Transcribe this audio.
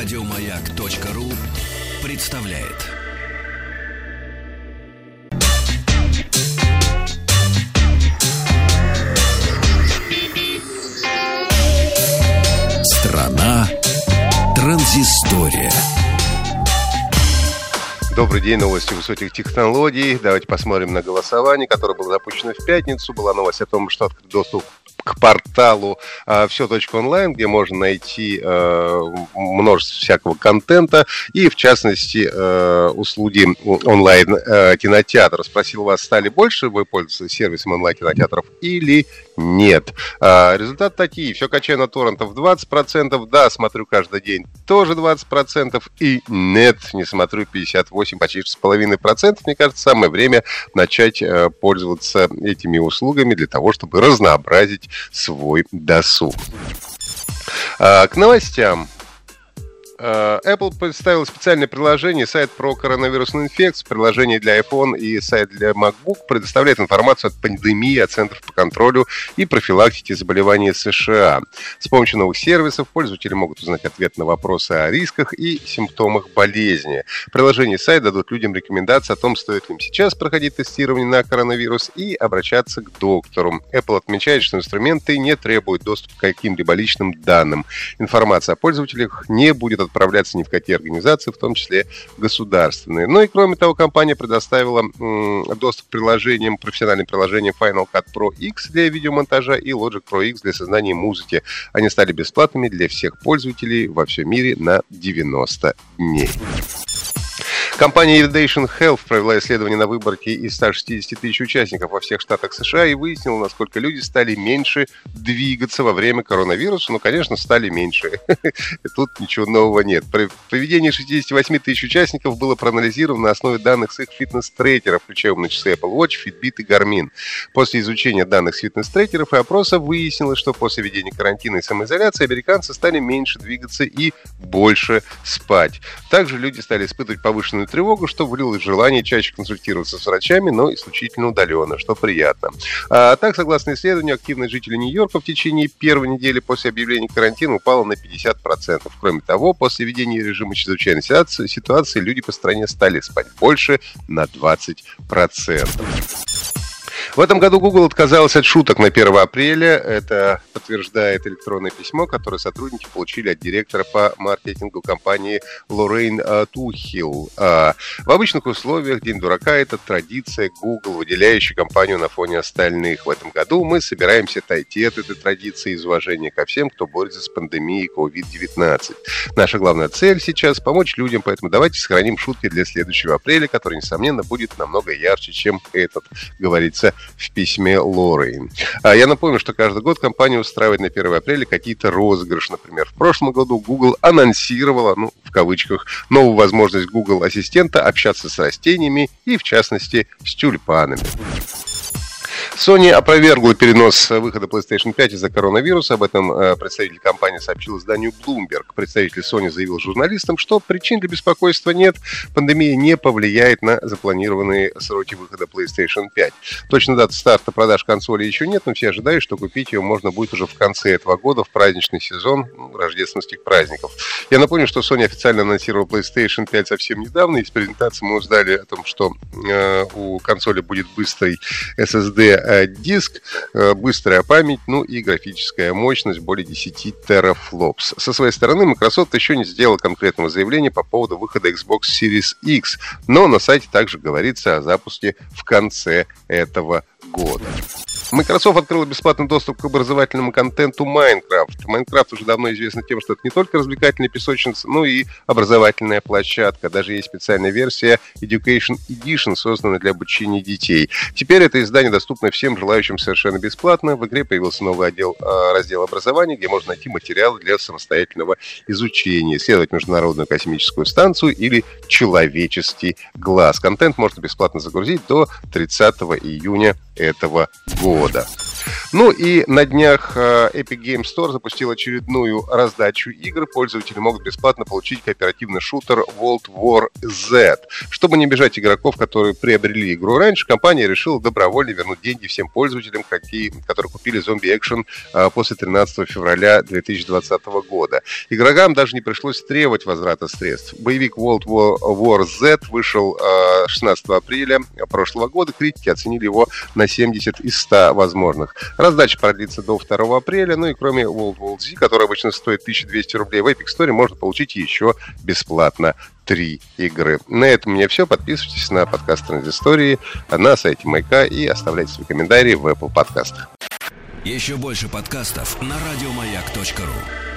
Радиомаяк.ру представляет. Страна транзистория. Добрый день, новости высоких технологий. Давайте посмотрим на голосование, которое было запущено в пятницу. Была новость о том, что открыт доступ к порталу э, все.онлайн, где можно найти э, множество всякого контента и, в частности, э, услуги онлайн э, кинотеатра. Спросил вас, стали больше вы пользоваться сервисом онлайн кинотеатров или нет? Результаты такие. Все качаю на торрентов 20%, да, смотрю каждый день тоже 20%, и нет, не смотрю 58, почти с половиной процентов. Мне кажется, самое время начать пользоваться этими услугами для того, чтобы разнообразить свой досуг. А, к новостям. Э, Apple представил специальное приложение, сайт про коронавирусную инфекцию, приложение для iPhone и сайт для MacBook предоставляет информацию от пандемии, от Центров по контролю и профилактике заболеваний США. С помощью новых сервисов пользователи могут узнать ответ на вопросы о рисках и симптомах болезни. Приложение и сайт дадут людям рекомендации о том, стоит ли им сейчас проходить тестирование на коронавирус и обращаться к доктору. Apple отмечает, что инструменты не требуют доступа к каким-либо личным данным. Информация о пользователях не будет отправляться ни в какие организации, в том числе государственные. Ну и кроме того, компания предоставила доступ к приложениям, профессиональным приложениям Final Cut Pro X для видеомонтажа и Logic Pro X для создания музыки. Они стали бесплатными для всех пользователей во всем мире на 90 дней. Компания Evidation Health провела исследование на выборке из 160 тысяч участников во всех штатах США и выяснила, насколько люди стали меньше двигаться во время коронавируса. Ну, конечно, стали меньше. Тут ничего нового нет. Поведение 68 тысяч участников было проанализировано на основе данных с их фитнес-трекеров, включая умные часы Apple Watch, Fitbit и Garmin. После изучения данных с фитнес-трекеров и опроса выяснилось, что после введения карантина и самоизоляции американцы стали меньше двигаться и больше спать. Также люди стали испытывать повышенную тревогу, что вылилось желание чаще консультироваться с врачами, но исключительно удаленно, что приятно. А так, согласно исследованию, активность жителей Нью-Йорка в течение первой недели после объявления карантина упала на 50%. Кроме того, после введения режима чрезвычайной ситуации люди по стране стали спать больше на 20%. В этом году Google отказался от шуток на 1 апреля. Это подтверждает электронное письмо, которое сотрудники получили от директора по маркетингу компании Лоррейн а, Тухил. А, в обычных условиях День дурака – это традиция Google, выделяющая компанию на фоне остальных. В этом году мы собираемся отойти от этой традиции из уважения ко всем, кто борется с пандемией COVID-19. Наша главная цель сейчас – помочь людям, поэтому давайте сохраним шутки для следующего апреля, который, несомненно, будет намного ярче, чем этот, говорится в письме Лоры. А я напомню, что каждый год компания устраивает на 1 апреля какие-то розыгрыши. Например, в прошлом году Google анонсировала, ну, в кавычках, новую возможность Google Ассистента общаться с растениями и, в частности, с тюльпанами. Sony опровергла перенос выхода PlayStation 5 из-за коронавируса. Об этом э, представитель компании сообщил изданию Bloomberg. Представитель Sony заявил журналистам, что причин для беспокойства нет. Пандемия не повлияет на запланированные сроки выхода PlayStation 5. Точно даты старта продаж консоли еще нет, но все ожидают, что купить ее можно будет уже в конце этого года, в праздничный сезон рождественских праздников. Я напомню, что Sony официально анонсировал PlayStation 5 совсем недавно. Из презентации мы узнали о том, что э, у консоли будет быстрый SSD Э, диск, э, быстрая память, ну и графическая мощность более 10 терафлопс. Со своей стороны, Microsoft еще не сделал конкретного заявления по поводу выхода Xbox Series X, но на сайте также говорится о запуске в конце этого года. Microsoft открыла бесплатный доступ к образовательному контенту Minecraft. Minecraft уже давно известна тем, что это не только развлекательная песочница, но и образовательная площадка. Даже есть специальная версия Education Edition, созданная для обучения детей. Теперь это издание доступно всем желающим совершенно бесплатно. В игре появился новый отдел, а, раздел образования, где можно найти материалы для самостоятельного изучения, исследовать Международную космическую станцию или человеческий глаз. Контент можно бесплатно загрузить до 30 июня этого года года. Ну и на днях э, Epic Game Store запустил очередную раздачу игр. Пользователи могут бесплатно получить кооперативный шутер World War Z. Чтобы не бежать игроков, которые приобрели игру раньше, компания решила добровольно вернуть деньги всем пользователям, которые купили зомби экшен э, после 13 февраля 2020 года. Игрокам даже не пришлось требовать возврата средств. Боевик World War, War Z вышел 16 э, апреля прошлого года. Критики оценили его на 70 из 100 возможных. Раздача продлится до 2 апреля. Ну и кроме World War Z, который обычно стоит 1200 рублей, в Epic Store можно получить еще бесплатно три игры. На этом у меня все. Подписывайтесь на подкаст Транзистории на сайте Майка и оставляйте свои комментарии в Apple подкастах. Еще больше подкастов на радиомаяк.ру